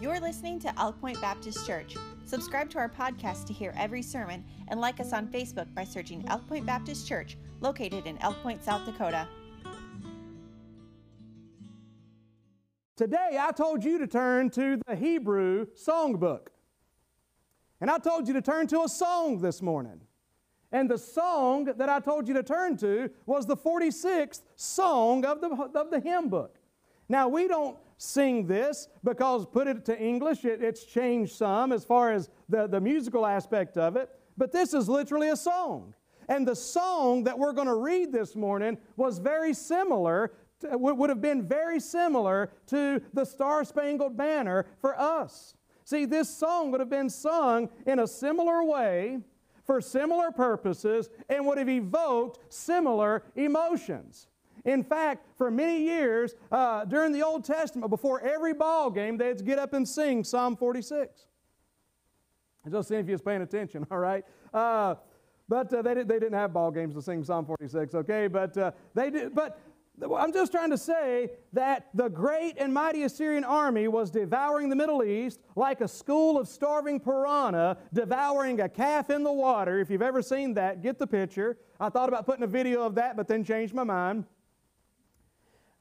You're listening to Elk Point Baptist Church. Subscribe to our podcast to hear every sermon and like us on Facebook by searching Elk Point Baptist Church, located in Elk Point, South Dakota. Today, I told you to turn to the Hebrew songbook. And I told you to turn to a song this morning. And the song that I told you to turn to was the 46th song of the, of the hymn book. Now, we don't sing this because, put it to English, it, it's changed some as far as the, the musical aspect of it, but this is literally a song. And the song that we're going to read this morning was very similar, to, would have been very similar to the Star Spangled Banner for us. See, this song would have been sung in a similar way for similar purposes and would have evoked similar emotions. In fact, for many years uh, during the Old Testament, before every ball game, they'd get up and sing Psalm 46. Just seeing if you was paying attention, all right? Uh, but uh, they, did, they didn't have ball games to sing Psalm 46, okay? But uh, they did. But I'm just trying to say that the great and mighty Assyrian army was devouring the Middle East like a school of starving piranha devouring a calf in the water. If you've ever seen that, get the picture. I thought about putting a video of that, but then changed my mind.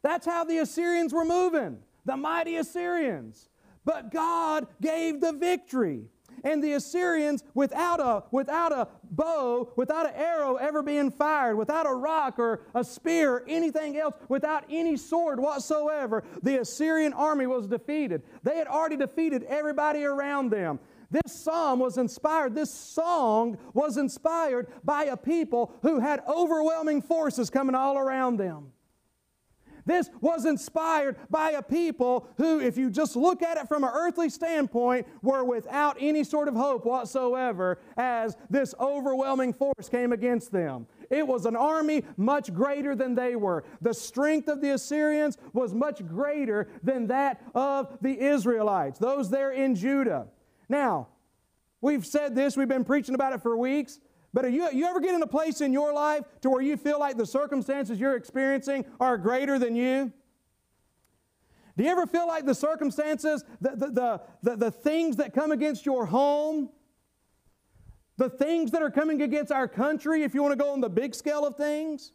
That's how the Assyrians were moving, the mighty Assyrians. But God gave the victory. And the Assyrians, without a, without a bow, without an arrow ever being fired, without a rock or a spear or anything else, without any sword whatsoever, the Assyrian army was defeated. They had already defeated everybody around them. This psalm was inspired, this song was inspired by a people who had overwhelming forces coming all around them. This was inspired by a people who, if you just look at it from an earthly standpoint, were without any sort of hope whatsoever as this overwhelming force came against them. It was an army much greater than they were. The strength of the Assyrians was much greater than that of the Israelites, those there in Judah. Now, we've said this, we've been preaching about it for weeks. But you, you ever get in a place in your life to where you feel like the circumstances you're experiencing are greater than you? Do you ever feel like the circumstances, the, the, the, the things that come against your home, the things that are coming against our country, if you want to go on the big scale of things,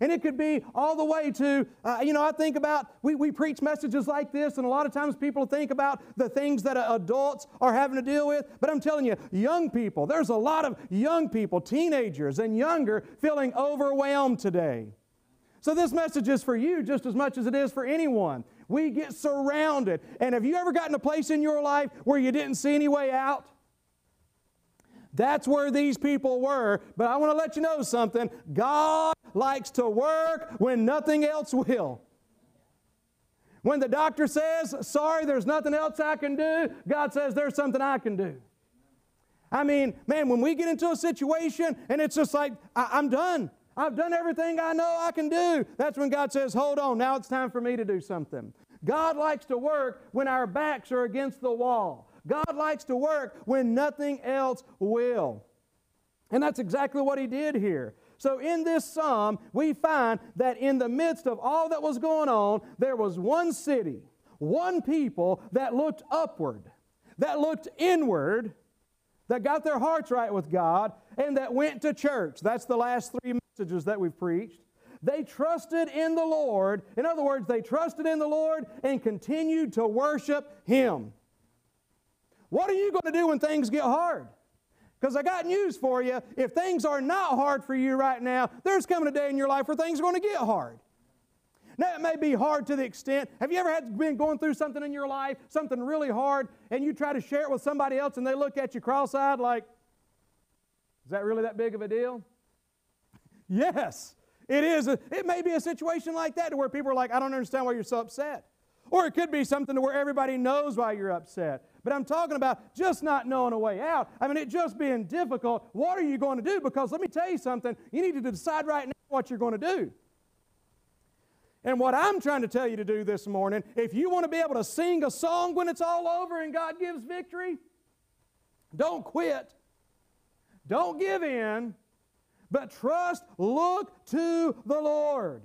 and it could be all the way to, uh, you know, I think about, we, we preach messages like this, and a lot of times people think about the things that adults are having to deal with. But I'm telling you, young people, there's a lot of young people, teenagers and younger, feeling overwhelmed today. So this message is for you just as much as it is for anyone. We get surrounded. And have you ever gotten a place in your life where you didn't see any way out? That's where these people were. But I want to let you know something. God likes to work when nothing else will. When the doctor says, sorry, there's nothing else I can do, God says, there's something I can do. I mean, man, when we get into a situation and it's just like, I- am done. I've done everything I know I can do. That's when God says, hold on, now it's time for me to do something. God likes to work when our backs are against the wall. God likes to work when nothing else will. And that's exactly what he did here. So, in this psalm, we find that in the midst of all that was going on, there was one city, one people that looked upward, that looked inward, that got their hearts right with God, and that went to church. That's the last three messages that we've preached. They trusted in the Lord. In other words, they trusted in the Lord and continued to worship Him. What are you going to do when things get hard? Because I got news for you. If things are not hard for you right now, there's coming a day in your life where things are going to get hard. Now, it may be hard to the extent. Have you ever had been going through something in your life, something really hard, and you try to share it with somebody else and they look at you cross eyed like, is that really that big of a deal? yes, it is. It may be a situation like that to where people are like, I don't understand why you're so upset. Or it could be something to where everybody knows why you're upset. But I'm talking about just not knowing a way out. I mean, it just being difficult. What are you going to do? Because let me tell you something. You need to decide right now what you're going to do. And what I'm trying to tell you to do this morning, if you want to be able to sing a song when it's all over and God gives victory, don't quit. Don't give in, but trust, look to the Lord.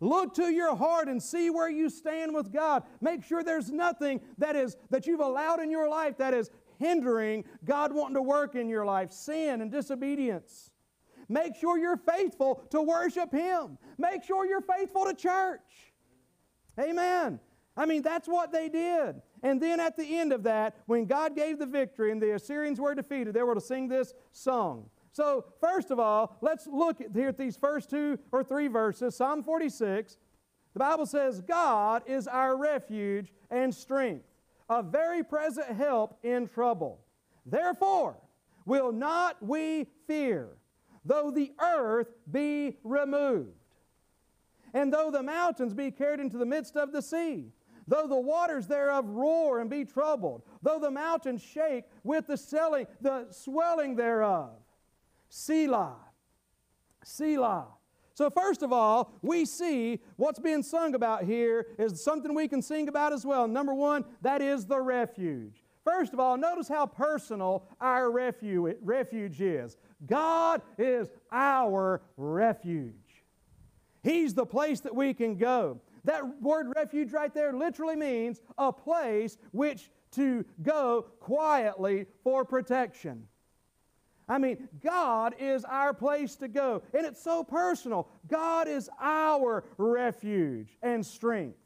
Look to your heart and see where you stand with God. Make sure there's nothing that is that you've allowed in your life that is hindering God wanting to work in your life, sin and disobedience. Make sure you're faithful to worship Him. Make sure you're faithful to church. Amen. I mean, that's what they did. And then at the end of that, when God gave the victory and the Assyrians were defeated, they were to sing this song. So, first of all, let's look here at these first two or three verses. Psalm 46, the Bible says, God is our refuge and strength, a very present help in trouble. Therefore, will not we fear, though the earth be removed, and though the mountains be carried into the midst of the sea though the waters thereof roar and be troubled, though the mountains shake with the swelling, the swelling thereof. Selah. Selah. So, first of all, we see what's being sung about here is something we can sing about as well. Number one, that is the refuge. First of all, notice how personal our refuge, refuge is. God is our refuge. He's the place that we can go. That word refuge right there literally means a place which to go quietly for protection. I mean, God is our place to go. And it's so personal. God is our refuge and strength.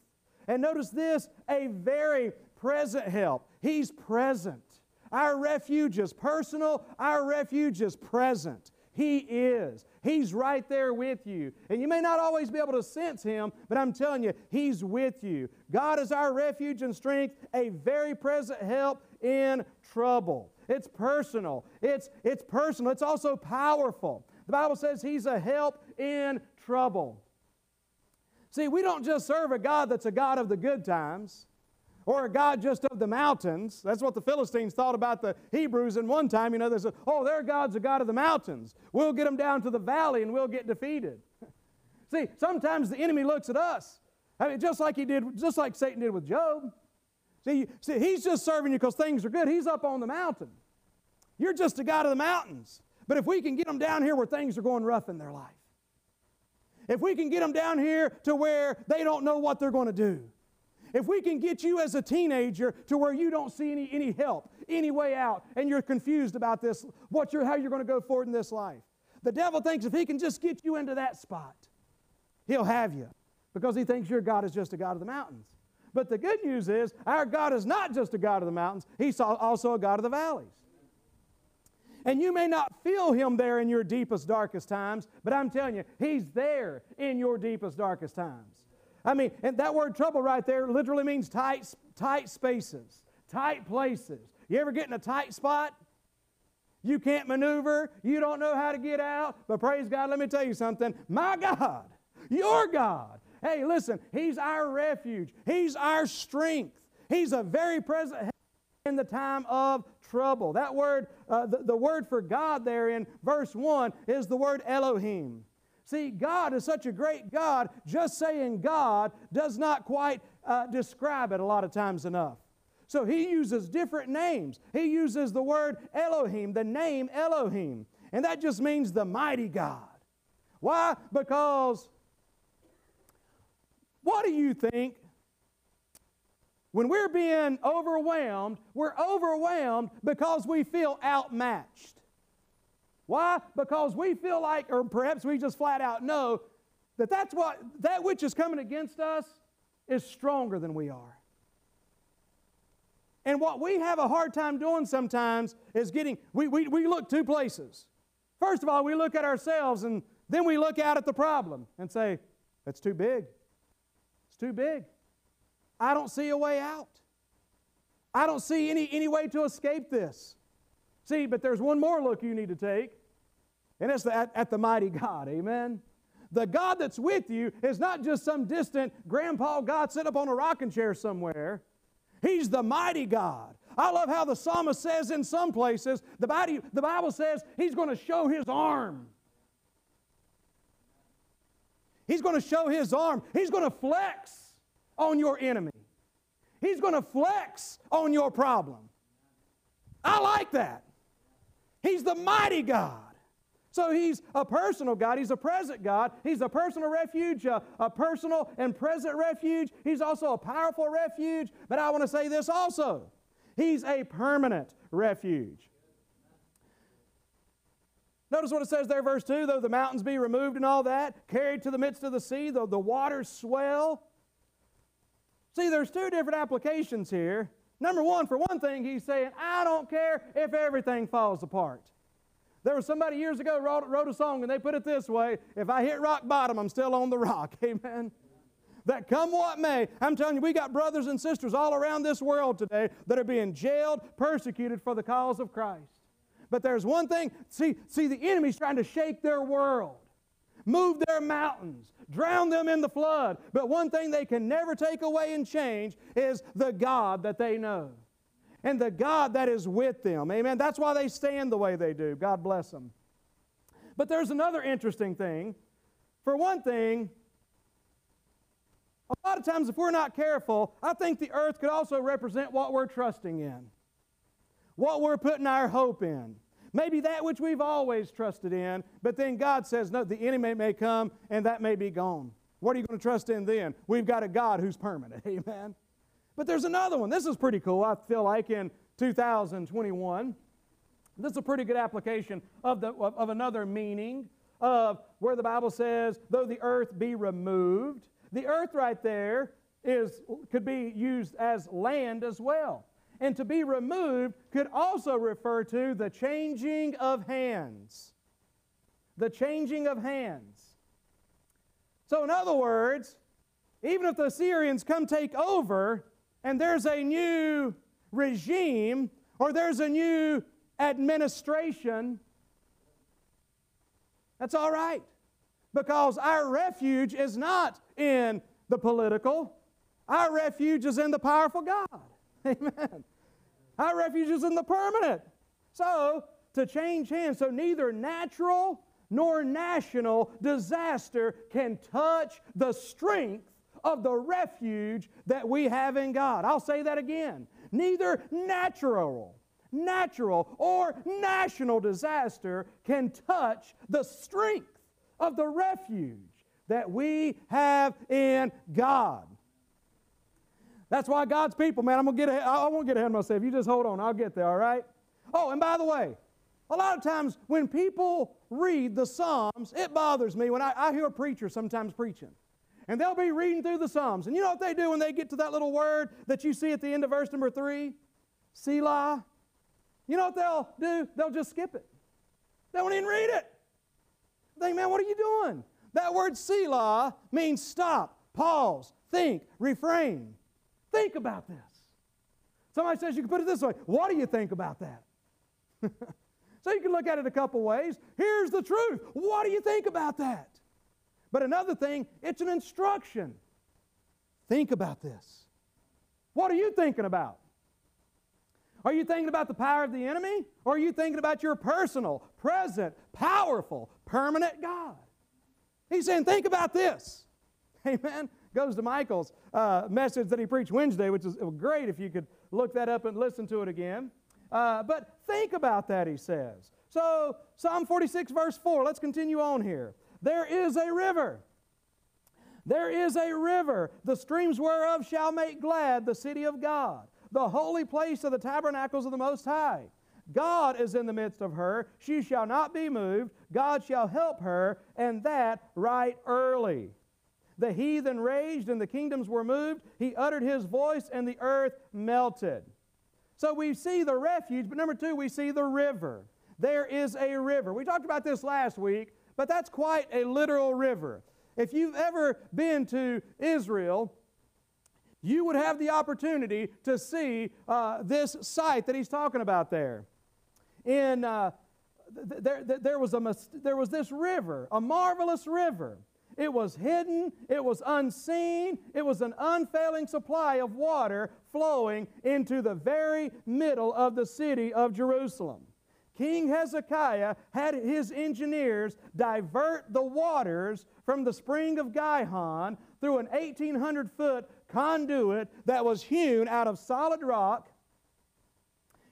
And notice this a very present help. He's present. Our refuge is personal, our refuge is present. He is. He's right there with you. And you may not always be able to sense Him, but I'm telling you, He's with you. God is our refuge and strength, a very present help in trouble. It's personal. It's, it's personal. It's also powerful. The Bible says He's a help in trouble. See, we don't just serve a God that's a God of the good times or a God just of the mountains. That's what the Philistines thought about the Hebrews in one time. You know, they said, oh, their God's a God of the mountains. We'll get them down to the valley and we'll get defeated. See, sometimes the enemy looks at us. I mean, just like he did, just like Satan did with Job. See, see he's just serving you because things are good. He's up on the mountain. You're just a God of the mountains. But if we can get them down here where things are going rough in their life, if we can get them down here to where they don't know what they're going to do, if we can get you as a teenager to where you don't see any, any help, any way out, and you're confused about this, what you're, how you're going to go forward in this life. The devil thinks if he can just get you into that spot, he'll have you because he thinks your God is just a God of the mountains. But the good news is, our God is not just a God of the mountains, He's also a God of the valleys. And you may not feel Him there in your deepest, darkest times, but I'm telling you, He's there in your deepest, darkest times. I mean, and that word trouble right there literally means tight, tight spaces, tight places. You ever get in a tight spot? You can't maneuver. You don't know how to get out. But praise God, let me tell you something. My God, your God. Hey, listen, He's our refuge, He's our strength. He's a very present in the time of trouble. That word, uh, the, the word for God there in verse 1 is the word Elohim. See, God is such a great God, just saying God does not quite uh, describe it a lot of times enough. So he uses different names. He uses the word Elohim, the name Elohim, and that just means the mighty God. Why? Because what do you think? When we're being overwhelmed, we're overwhelmed because we feel outmatched. Why? Because we feel like, or perhaps we just flat out know, that that's what, that which is coming against us is stronger than we are. And what we have a hard time doing sometimes is getting, we, we, we look two places. First of all, we look at ourselves and then we look out at the problem and say, that's too big. Too big. I don't see a way out. I don't see any, any way to escape this. See, but there's one more look you need to take, and it's at, at the mighty God. Amen. The God that's with you is not just some distant grandpa God sitting up on a rocking chair somewhere. He's the mighty God. I love how the psalmist says in some places, the Bible, the Bible says he's going to show his arm. He's going to show his arm. He's going to flex on your enemy. He's going to flex on your problem. I like that. He's the mighty God. So he's a personal God. He's a present God. He's a personal refuge, a, a, personal and present refuge. He's also a powerful refuge. But I want to say this also He's a permanent refuge. Notice what it says there, verse 2 though the mountains be removed and all that, carried to the midst of the sea, though the waters swell. See, there's two different applications here. Number one, for one thing, he's saying, I don't care if everything falls apart. There was somebody years ago wrote, wrote a song and they put it this way If I hit rock bottom, I'm still on the rock. Amen. That come what may, I'm telling you, we got brothers and sisters all around this world today that are being jailed, persecuted for the cause of Christ. But there's one thing see, see, the enemy's trying to shake their world, move their mountains, drown them in the flood. But one thing they can never take away and change is the God that they know and the God that is with them. Amen. That's why they stand the way they do. God bless them. But there's another interesting thing. For one thing, a lot of times, if we're not careful, I think the earth could also represent what we're trusting in, what we're putting our hope in. Maybe that which we've always trusted in, but then God says, no, the enemy may come and that may be gone. What are you going to trust in then? We've got a God who's permanent. Amen. But there's another one. This is pretty cool, I feel like, in 2021. This is a pretty good application of, the, of, of another meaning of where the Bible says, though the earth be removed. The earth right there is, could be used as land as well. And to be removed could also refer to the changing of hands. The changing of hands. So, in other words, even if the Assyrians come take over, and there's a new regime or there's a new administration, that's all right. Because our refuge is not in the political, our refuge is in the powerful God. Amen. Our refuge is in the permanent. So, to change hands, so neither natural nor national disaster can touch the strength of the refuge that we have in God. I'll say that again. Neither natural, natural, or national disaster can touch the strength of the refuge that we have in God. That's why God's people, man, I'm gonna get ahead, I won't get ahead of myself. You just hold on, I'll get there, all right? Oh, and by the way, a lot of times when people read the Psalms, it bothers me when I, I hear a preacher sometimes preaching. And they'll be reading through the Psalms. And you know what they do when they get to that little word that you see at the end of verse number three? Selah. You know what they'll do? They'll just skip it. They won't even read it. They think, man, what are you doing? That word Selah means stop, pause, think, refrain. Think about this. Somebody says you can put it this way What do you think about that? so you can look at it a couple ways. Here's the truth. What do you think about that? But another thing, it's an instruction. Think about this. What are you thinking about? Are you thinking about the power of the enemy? Or are you thinking about your personal, present, powerful, permanent God? He's saying, think about this. Amen. Goes to Michael's uh, message that he preached Wednesday, which is great if you could look that up and listen to it again. Uh, but think about that, he says. So, Psalm 46, verse 4, let's continue on here. There is a river. There is a river, the streams whereof shall make glad the city of God, the holy place of the tabernacles of the Most High. God is in the midst of her. She shall not be moved. God shall help her, and that right early. The heathen raged, and the kingdoms were moved. He uttered his voice, and the earth melted. So we see the refuge, but number two, we see the river. There is a river. We talked about this last week but that's quite a literal river. If you've ever been to Israel, you would have the opportunity to see uh, this site that he's talking about there. In, uh, th- there, th- there, was a, there was this river, a marvelous river. It was hidden, it was unseen, it was an unfailing supply of water flowing into the very middle of the city of Jerusalem. King Hezekiah had his engineers divert the waters from the spring of Gihon through an 1,800 foot conduit that was hewn out of solid rock,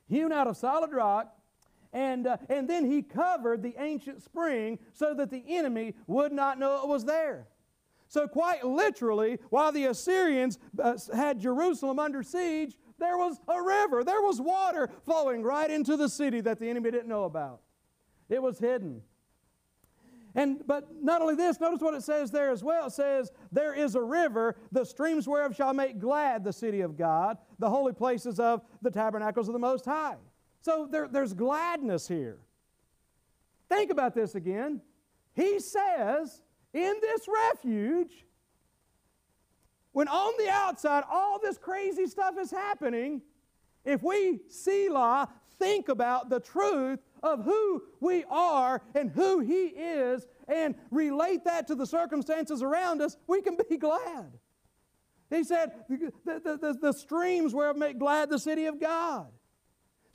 hewn out of solid rock, And, uh, and then he covered the ancient spring so that the enemy would not know it was there. So, quite literally, while the Assyrians uh, had Jerusalem under siege, there was a river, there was water flowing right into the city that the enemy didn't know about. It was hidden. And but not only this, notice what it says there as well. It says, There is a river, the streams whereof shall make glad the city of God, the holy places of the tabernacles of the Most High. So there, there's gladness here. Think about this again. He says, in this refuge, when on the outside all this crazy stuff is happening, if we, Selah, think about the truth of who we are and who He is and relate that to the circumstances around us, we can be glad. He said, the, the, the, the streams whereof make glad the city of God.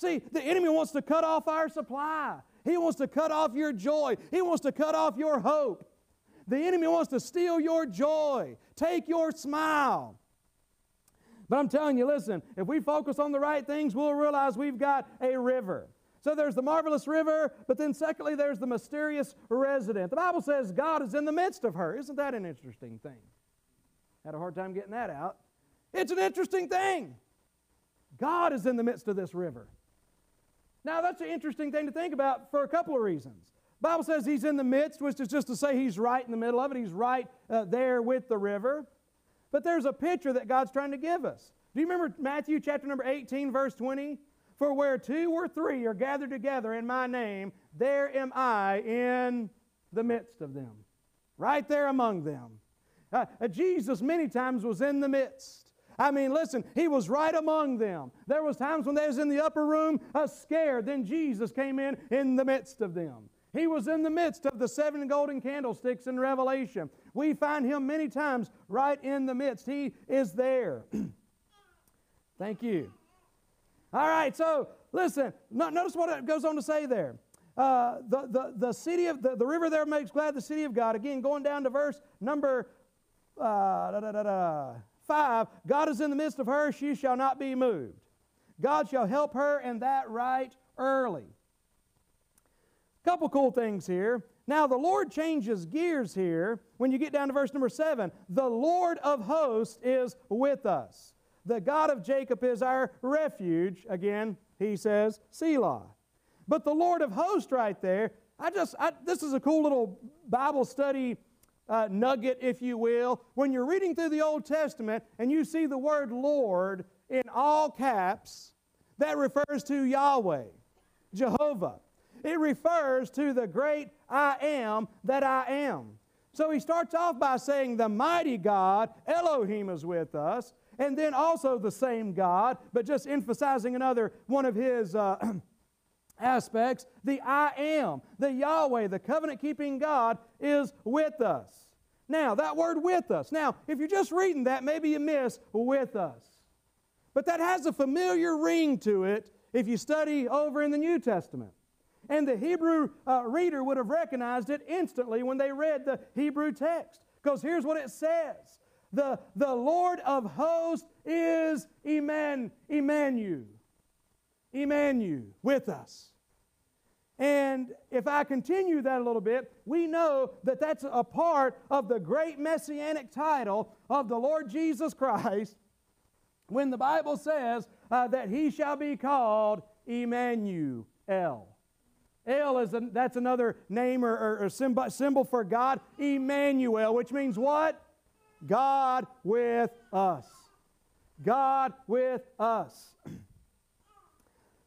See, the enemy wants to cut off our supply. He wants to cut off your joy. He wants to cut off your hope. The enemy wants to steal your joy, take your smile. But I'm telling you, listen, if we focus on the right things, we'll realize we've got a river. So there's the marvelous river, but then secondly, there's the mysterious resident. The Bible says God is in the midst of her. Isn't that an interesting thing? Had a hard time getting that out. It's an interesting thing. God is in the midst of this river. Now, that's an interesting thing to think about for a couple of reasons. The Bible says he's in the midst, which is just to say he's right in the middle of it. He's right uh, there with the river. But there's a picture that God's trying to give us. Do you remember Matthew chapter number 18, verse 20? For where two or three are gathered together in my name, there am I in the midst of them. Right there among them. Uh, uh, Jesus many times was in the midst. I mean, listen, he was right among them. There was times when they was in the upper room uh, scared. Then Jesus came in in the midst of them. He was in the midst of the seven golden candlesticks in Revelation. We find him many times right in the midst. He is there. Thank you. All right, so listen, notice what it goes on to say there. Uh, the, the, the city of the, the river there makes glad the city of God. Again, going down to verse number uh, da, da, da, five. God is in the midst of her; she shall not be moved. God shall help her, and that right early. Couple cool things here. Now the Lord changes gears here when you get down to verse number seven. The Lord of hosts is with us. The God of Jacob is our refuge. Again, he says, Selah. But the Lord of hosts, right there, I just, I, this is a cool little Bible study uh, nugget, if you will. When you're reading through the Old Testament and you see the word Lord in all caps, that refers to Yahweh, Jehovah. It refers to the great I am that I am. So he starts off by saying, The mighty God, Elohim, is with us and then also the same God, but just emphasizing another one of his uh, aspects the I am, the Yahweh, the covenant keeping God is with us. Now, that word with us. Now, if you're just reading that, maybe you miss with us. But that has a familiar ring to it if you study over in the New Testament. And the Hebrew uh, reader would have recognized it instantly when they read the Hebrew text. Because here's what it says the, the Lord of hosts is Eman, Emmanuel. Emmanuel with us. And if I continue that a little bit, we know that that's a part of the great messianic title of the Lord Jesus Christ when the Bible says uh, that he shall be called Emmanuel. El is a, that's another name or, or, or symbol, symbol for God. Emmanuel, which means what? God with us. God with us.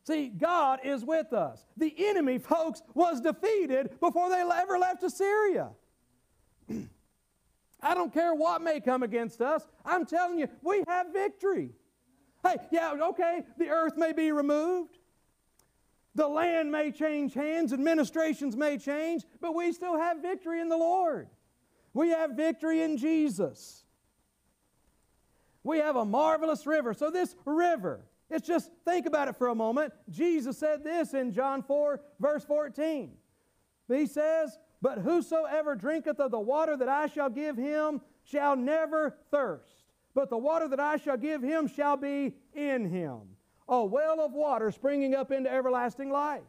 See, God is with us. The enemy, folks, was defeated before they ever left Assyria. I don't care what may come against us. I'm telling you, we have victory. Hey, yeah, okay, the earth may be removed. The land may change hands, administrations may change, but we still have victory in the Lord. We have victory in Jesus. We have a marvelous river. So, this river, it's just think about it for a moment. Jesus said this in John 4, verse 14. He says, But whosoever drinketh of the water that I shall give him shall never thirst, but the water that I shall give him shall be in him. A well of water springing up into everlasting life.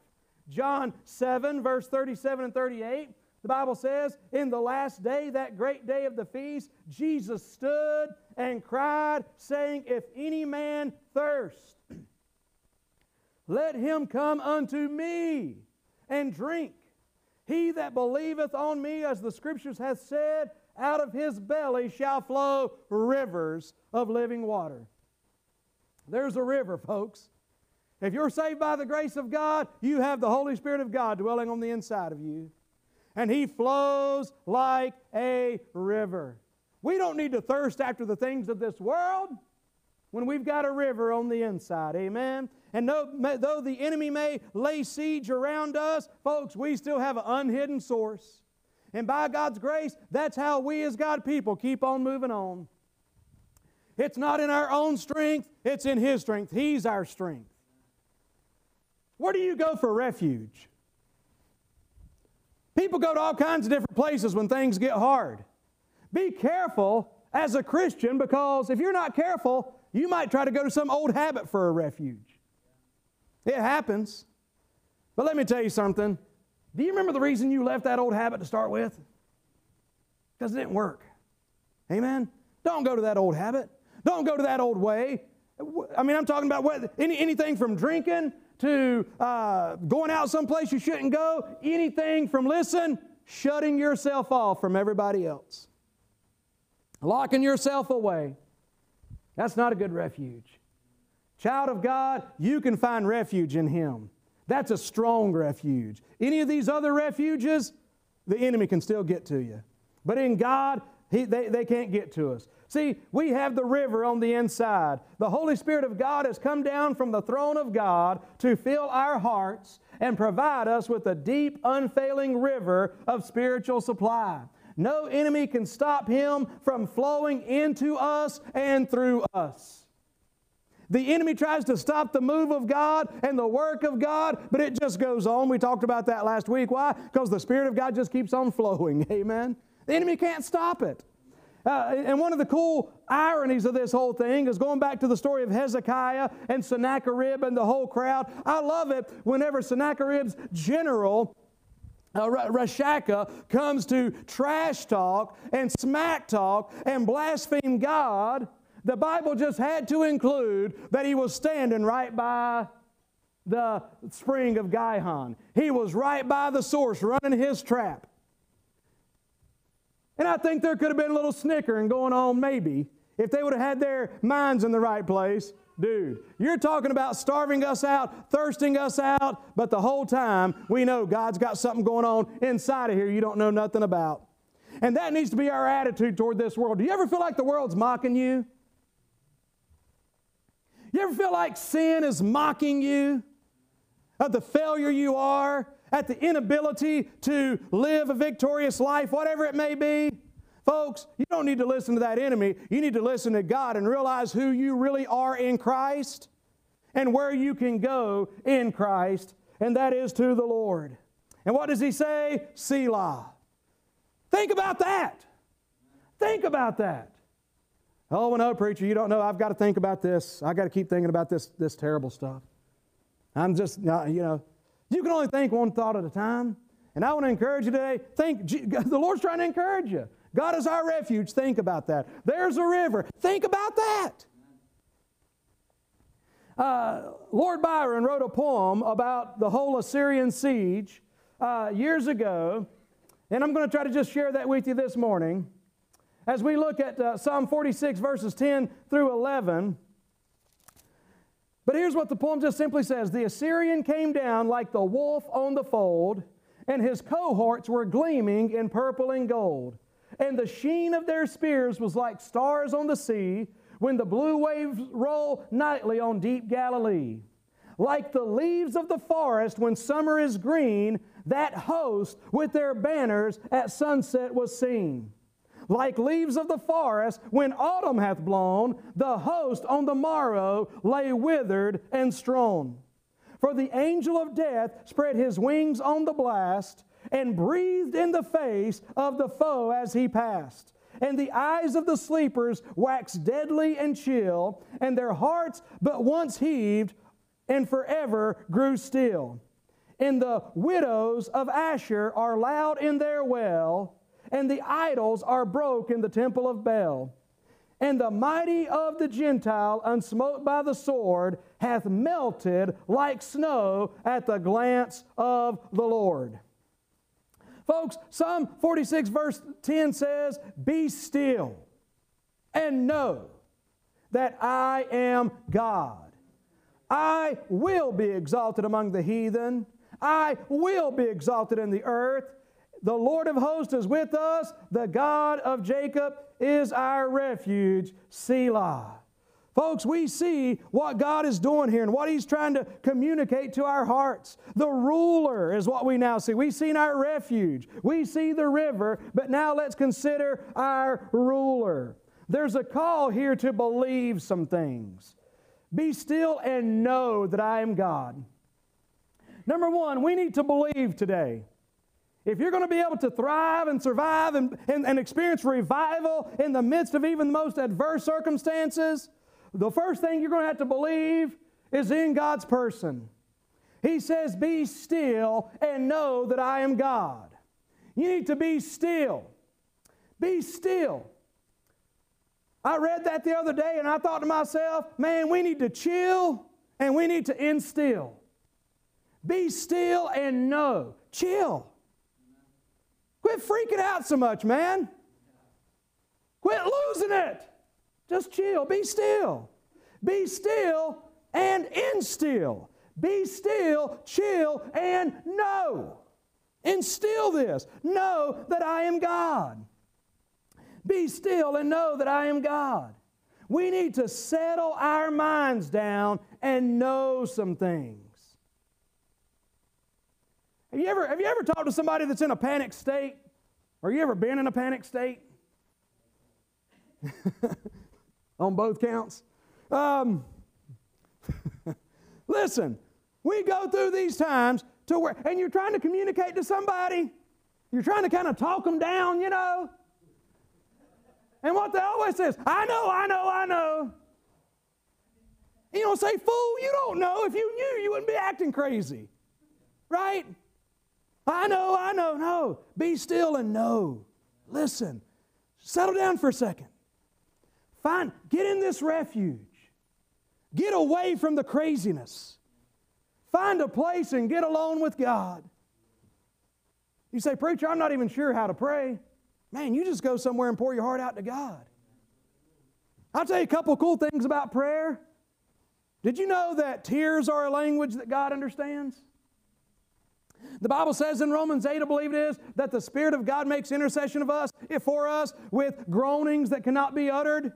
John 7, verse 37 and 38, the Bible says, In the last day, that great day of the feast, Jesus stood and cried, saying, If any man thirst, let him come unto me and drink. He that believeth on me, as the scriptures hath said, out of his belly shall flow rivers of living water. There's a river, folks. If you're saved by the grace of God, you have the Holy Spirit of God dwelling on the inside of you. And He flows like a river. We don't need to thirst after the things of this world when we've got a river on the inside. Amen. And though the enemy may lay siege around us, folks, we still have an unhidden source. And by God's grace, that's how we as God people keep on moving on. It's not in our own strength, it's in His strength. He's our strength. Where do you go for refuge? People go to all kinds of different places when things get hard. Be careful as a Christian because if you're not careful, you might try to go to some old habit for a refuge. It happens. But let me tell you something. Do you remember the reason you left that old habit to start with? Because it didn't work. Amen? Don't go to that old habit. Don't go to that old way. I mean, I'm talking about what, any, anything from drinking to uh, going out someplace you shouldn't go, anything from, listen, shutting yourself off from everybody else, locking yourself away. That's not a good refuge. Child of God, you can find refuge in Him. That's a strong refuge. Any of these other refuges, the enemy can still get to you. But in God, he, they, they can't get to us. See, we have the river on the inside. The Holy Spirit of God has come down from the throne of God to fill our hearts and provide us with a deep, unfailing river of spiritual supply. No enemy can stop him from flowing into us and through us. The enemy tries to stop the move of God and the work of God, but it just goes on. We talked about that last week. Why? Because the Spirit of God just keeps on flowing. Amen. The enemy can't stop it. Uh, and one of the cool ironies of this whole thing is going back to the story of Hezekiah and Sennacherib and the whole crowd. I love it whenever Sennacherib's general uh, Rabshakeh comes to trash talk and smack talk and blaspheme God. The Bible just had to include that he was standing right by the spring of Gihon. He was right by the source running his trap. And I think there could have been a little snickering going on, maybe, if they would have had their minds in the right place. Dude, you're talking about starving us out, thirsting us out, but the whole time we know God's got something going on inside of here you don't know nothing about. And that needs to be our attitude toward this world. Do you ever feel like the world's mocking you? You ever feel like sin is mocking you? Of the failure you are? At the inability to live a victorious life, whatever it may be. Folks, you don't need to listen to that enemy. You need to listen to God and realize who you really are in Christ and where you can go in Christ, and that is to the Lord. And what does he say? Selah. Think about that. Think about that. Oh, no, preacher, you don't know. I've got to think about this. I've got to keep thinking about this, this terrible stuff. I'm just, you know, you can only think one thought at a time. And I want to encourage you today think, the Lord's trying to encourage you. God is our refuge. Think about that. There's a river. Think about that. Uh, Lord Byron wrote a poem about the whole Assyrian siege uh, years ago, and I'm going to try to just share that with you this morning. As we look at uh, Psalm 46, verses 10 through 11, but here's what the poem just simply says The Assyrian came down like the wolf on the fold, and his cohorts were gleaming in purple and gold. And the sheen of their spears was like stars on the sea when the blue waves roll nightly on deep Galilee. Like the leaves of the forest when summer is green, that host with their banners at sunset was seen. Like leaves of the forest, when autumn hath blown, the host on the morrow lay withered and strown. For the angel of death spread his wings on the blast and breathed in the face of the foe as he passed. And the eyes of the sleepers waxed deadly and chill, and their hearts but once heaved and forever grew still. and the widows of Ashur are loud in their well, and the idols are broke in the temple of Baal. And the mighty of the Gentile, unsmote by the sword, hath melted like snow at the glance of the Lord. Folks, Psalm 46, verse 10 says, Be still and know that I am God. I will be exalted among the heathen. I will be exalted in the earth. The Lord of hosts is with us. The God of Jacob is our refuge. Selah. Folks, we see what God is doing here and what He's trying to communicate to our hearts. The ruler is what we now see. We've seen our refuge, we see the river, but now let's consider our ruler. There's a call here to believe some things. Be still and know that I am God. Number one, we need to believe today. If you're going to be able to thrive and survive and, and, and, experience revival in the midst of even the most adverse circumstances, the first thing you're going to have to believe is in God's person. He says, Be still and know that I am God. You need to be still. Be still. I read that the other day and I thought to myself, man, we need to chill and we need to instill. Be still and know. Chill. Quit freaking out so much, man. Quit losing it. Just chill. Be still. Be still and instill. Be still, chill, and know. Instill this. Know that I am God. Be still and know that I am God. We need to settle our minds down and know some things. Have you ever, have you ever talked to somebody that's in a panic state? Or you ever been in a panic state? On both counts? Um, listen, we go through these times to where, and you're trying to communicate to somebody, you're trying to kind of talk them down, you know. And what they always says, I know, I know, I know. You don't say, fool, you don't know. If you knew, you wouldn't be acting crazy. Right? I know, I know. No. Be still and know. Listen. Settle down for a second. Find, get in this refuge. Get away from the craziness. Find a place and get alone with God. You say, Preacher, I'm not even sure how to pray. Man, you just go somewhere and pour your heart out to God. I'll tell you a couple cool things about prayer. Did you know that tears are a language that God understands? The Bible says in Romans 8, I believe it is, that the Spirit of God makes intercession of us, for us, with groanings that cannot be uttered.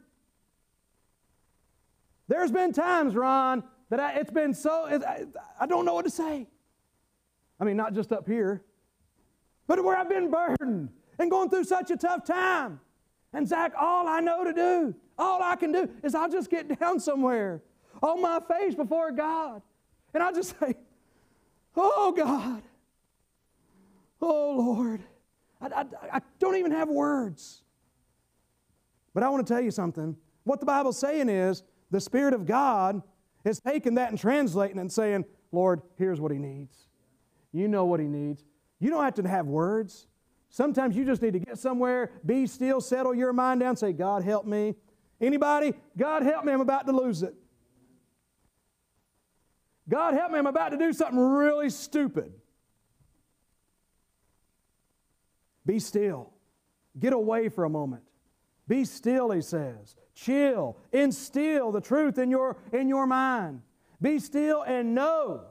There's been times, Ron, that I, it's been so, it, I, I don't know what to say. I mean, not just up here, but where I've been burdened and going through such a tough time. And Zach, all I know to do, all I can do is I'll just get down somewhere on my face before God. And I'll just say, Oh God, Oh, Lord. I, I, I don't even have words. But I want to tell you something. What the Bible's saying is the Spirit of God is taking that and translating and saying, Lord, here's what he needs. You know what he needs. You don't have to have words. Sometimes you just need to get somewhere, be still, settle your mind down, say, God, help me. Anybody? God, help me. I'm about to lose it. God, help me. I'm about to do something really stupid. Be still. Get away for a moment. Be still, he says. Chill. Instill the truth in your, in your mind. Be still and know.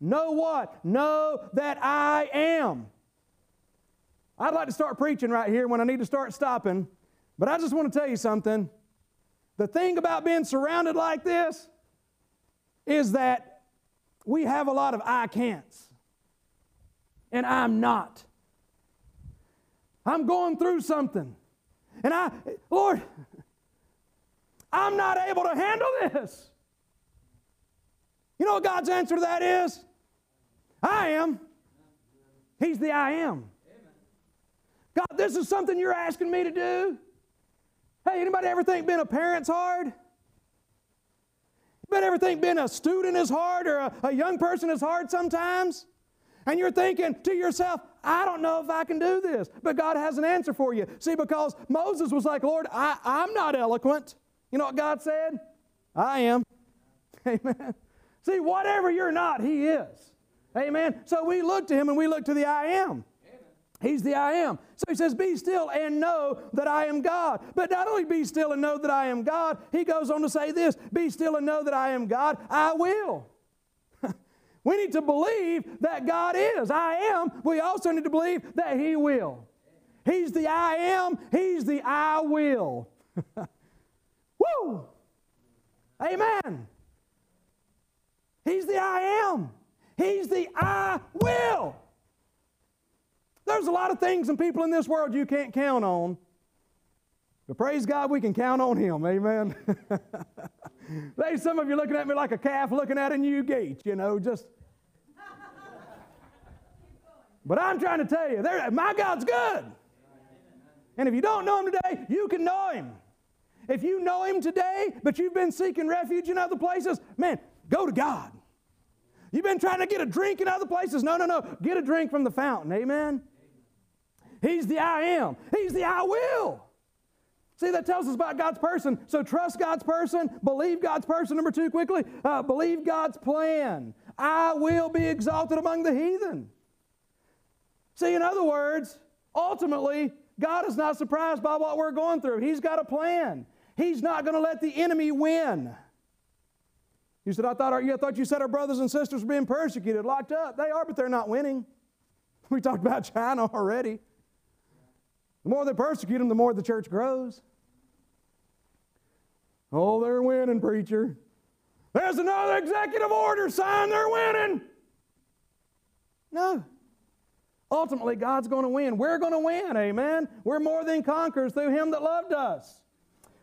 Know what? Know that I am. I'd like to start preaching right here when I need to start stopping, but I just want to tell you something. The thing about being surrounded like this is that we have a lot of I can'ts, and I'm not. I'm going through something. And I, Lord, I'm not able to handle this. You know what God's answer to that is? I am. He's the I am. God, this is something you're asking me to do. Hey, anybody ever think being a parent's hard? Anybody ever think being a student is hard or a, a young person is hard sometimes? And you're thinking to yourself, I don't know if I can do this. But God has an answer for you. See, because Moses was like, Lord, I, I'm not eloquent. You know what God said? I am. Amen. See, whatever you're not, He is. Amen. So we look to Him and we look to the I am. He's the I am. So he says, Be still and know that I am God. But not only be still and know that I am God, he goes on to say this Be still and know that I am God, I will. We need to believe that God is. I am. We also need to believe that he will. He's the I am, he's the I will. Woo! Amen. He's the I am. He's the I will. There's a lot of things and people in this world you can't count on. But praise God, we can count on Him. Amen. There's some of you looking at me like a calf looking at a new gate, you know, just. But I'm trying to tell you, my God's good. And if you don't know Him today, you can know Him. If you know Him today, but you've been seeking refuge in other places, man, go to God. You've been trying to get a drink in other places. No, no, no. Get a drink from the fountain. Amen. He's the I am. He's the I will. See, that tells us about God's person. So trust God's person, believe God's person. Number two, quickly, uh, believe God's plan. I will be exalted among the heathen. See, in other words, ultimately, God is not surprised by what we're going through. He's got a plan. He's not going to let the enemy win. You said, I thought, our, I thought you said our brothers and sisters were being persecuted, locked up. They are, but they're not winning. We talked about China already. The more they persecute them, the more the church grows. Oh, they're winning, preacher. There's another executive order sign, they're winning. No. Ultimately, God's going to win. We're going to win, amen. We're more than conquerors through Him that loved us.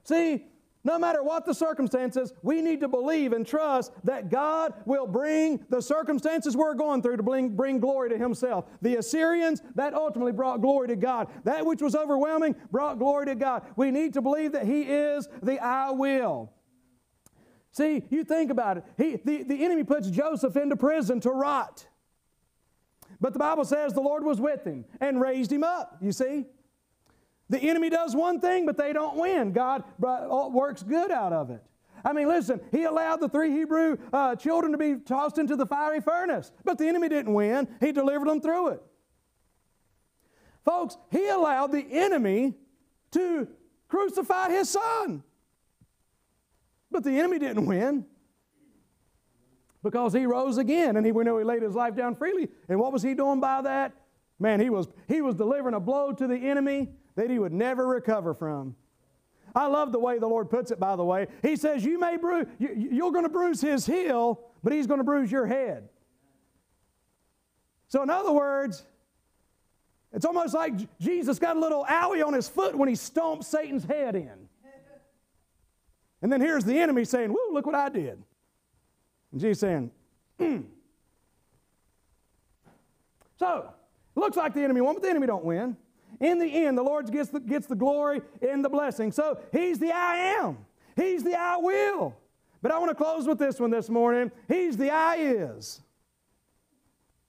See, no matter what the circumstances, we need to believe and trust that God will bring the circumstances we're going through to bring, bring glory to Himself. The Assyrians, that ultimately brought glory to God. That which was overwhelming brought glory to God. We need to believe that He is the I will. See, you think about it. He, the, the enemy puts Joseph into prison to rot. But the Bible says the Lord was with him and raised him up, you see? The enemy does one thing, but they don't win. God works good out of it. I mean, listen, he allowed the three Hebrew uh, children to be tossed into the fiery furnace, but the enemy didn't win. He delivered them through it. Folks, he allowed the enemy to crucify his son, but the enemy didn't win because he rose again and he, we know he laid his life down freely. And what was he doing by that? Man, he was, he was delivering a blow to the enemy that he would never recover from. I love the way the Lord puts it, by the way. He says, You may bruise, you, are going to bruise his heel, but he's going to bruise your head. So, in other words, it's almost like Jesus got a little owie on his foot when he stomped Satan's head in. And then here's the enemy saying, Woo, look what I did. And Jesus saying, mm. So, looks like the enemy won, but the enemy don't win. In the end, the Lord gets the, gets the glory and the blessing. So He's the I am, He's the I will. But I want to close with this one this morning. He's the I is.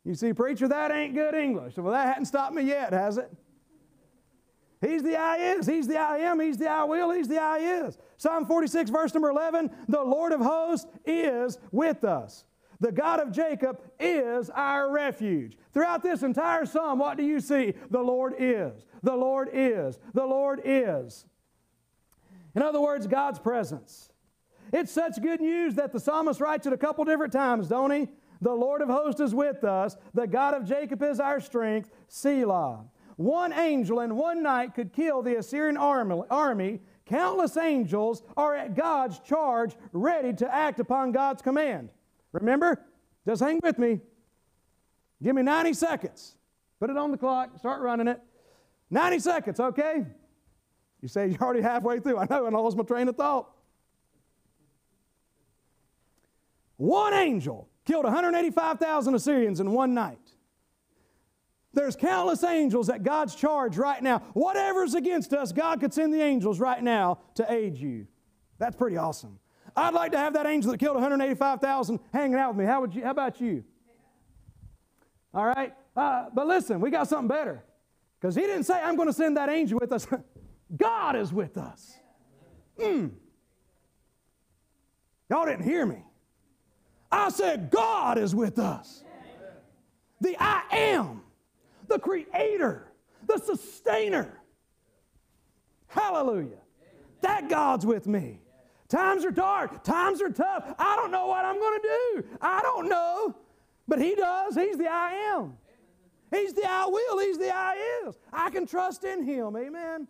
You see, preacher, that ain't good English. Well, that hadn't stopped me yet, has it? He's the I is. He's the I am. He's the I will. He's the I is. Psalm 46, verse number 11 The Lord of hosts is with us. The God of Jacob is our refuge. Throughout this entire psalm, what do you see? The Lord is. The Lord is. The Lord is. In other words, God's presence. It's such good news that the psalmist writes it a couple different times, don't he? The Lord of hosts is with us. The God of Jacob is our strength. Selah. One angel in one night could kill the Assyrian army. Countless angels are at God's charge, ready to act upon God's command. Remember? Just hang with me. Give me 90 seconds. Put it on the clock, start running it. 90 seconds, okay? You say you're already halfway through. I know, and I lost my train of thought. One angel killed 185,000 Assyrians in one night. There's countless angels at God's charge right now. Whatever's against us, God could send the angels right now to aid you. That's pretty awesome. I'd like to have that angel that killed 185,000 hanging out with me. How, would you, how about you? All right? Uh, but listen, we got something better. Because he didn't say, I'm going to send that angel with us. God is with us. Mm. Y'all didn't hear me. I said, God is with us. The I am, the creator, the sustainer. Hallelujah. That God's with me. Times are dark, times are tough. I don't know what I'm going to do. I don't know. But He does. He's the I am. He's the I will. He's the I is. I can trust in Him. Amen.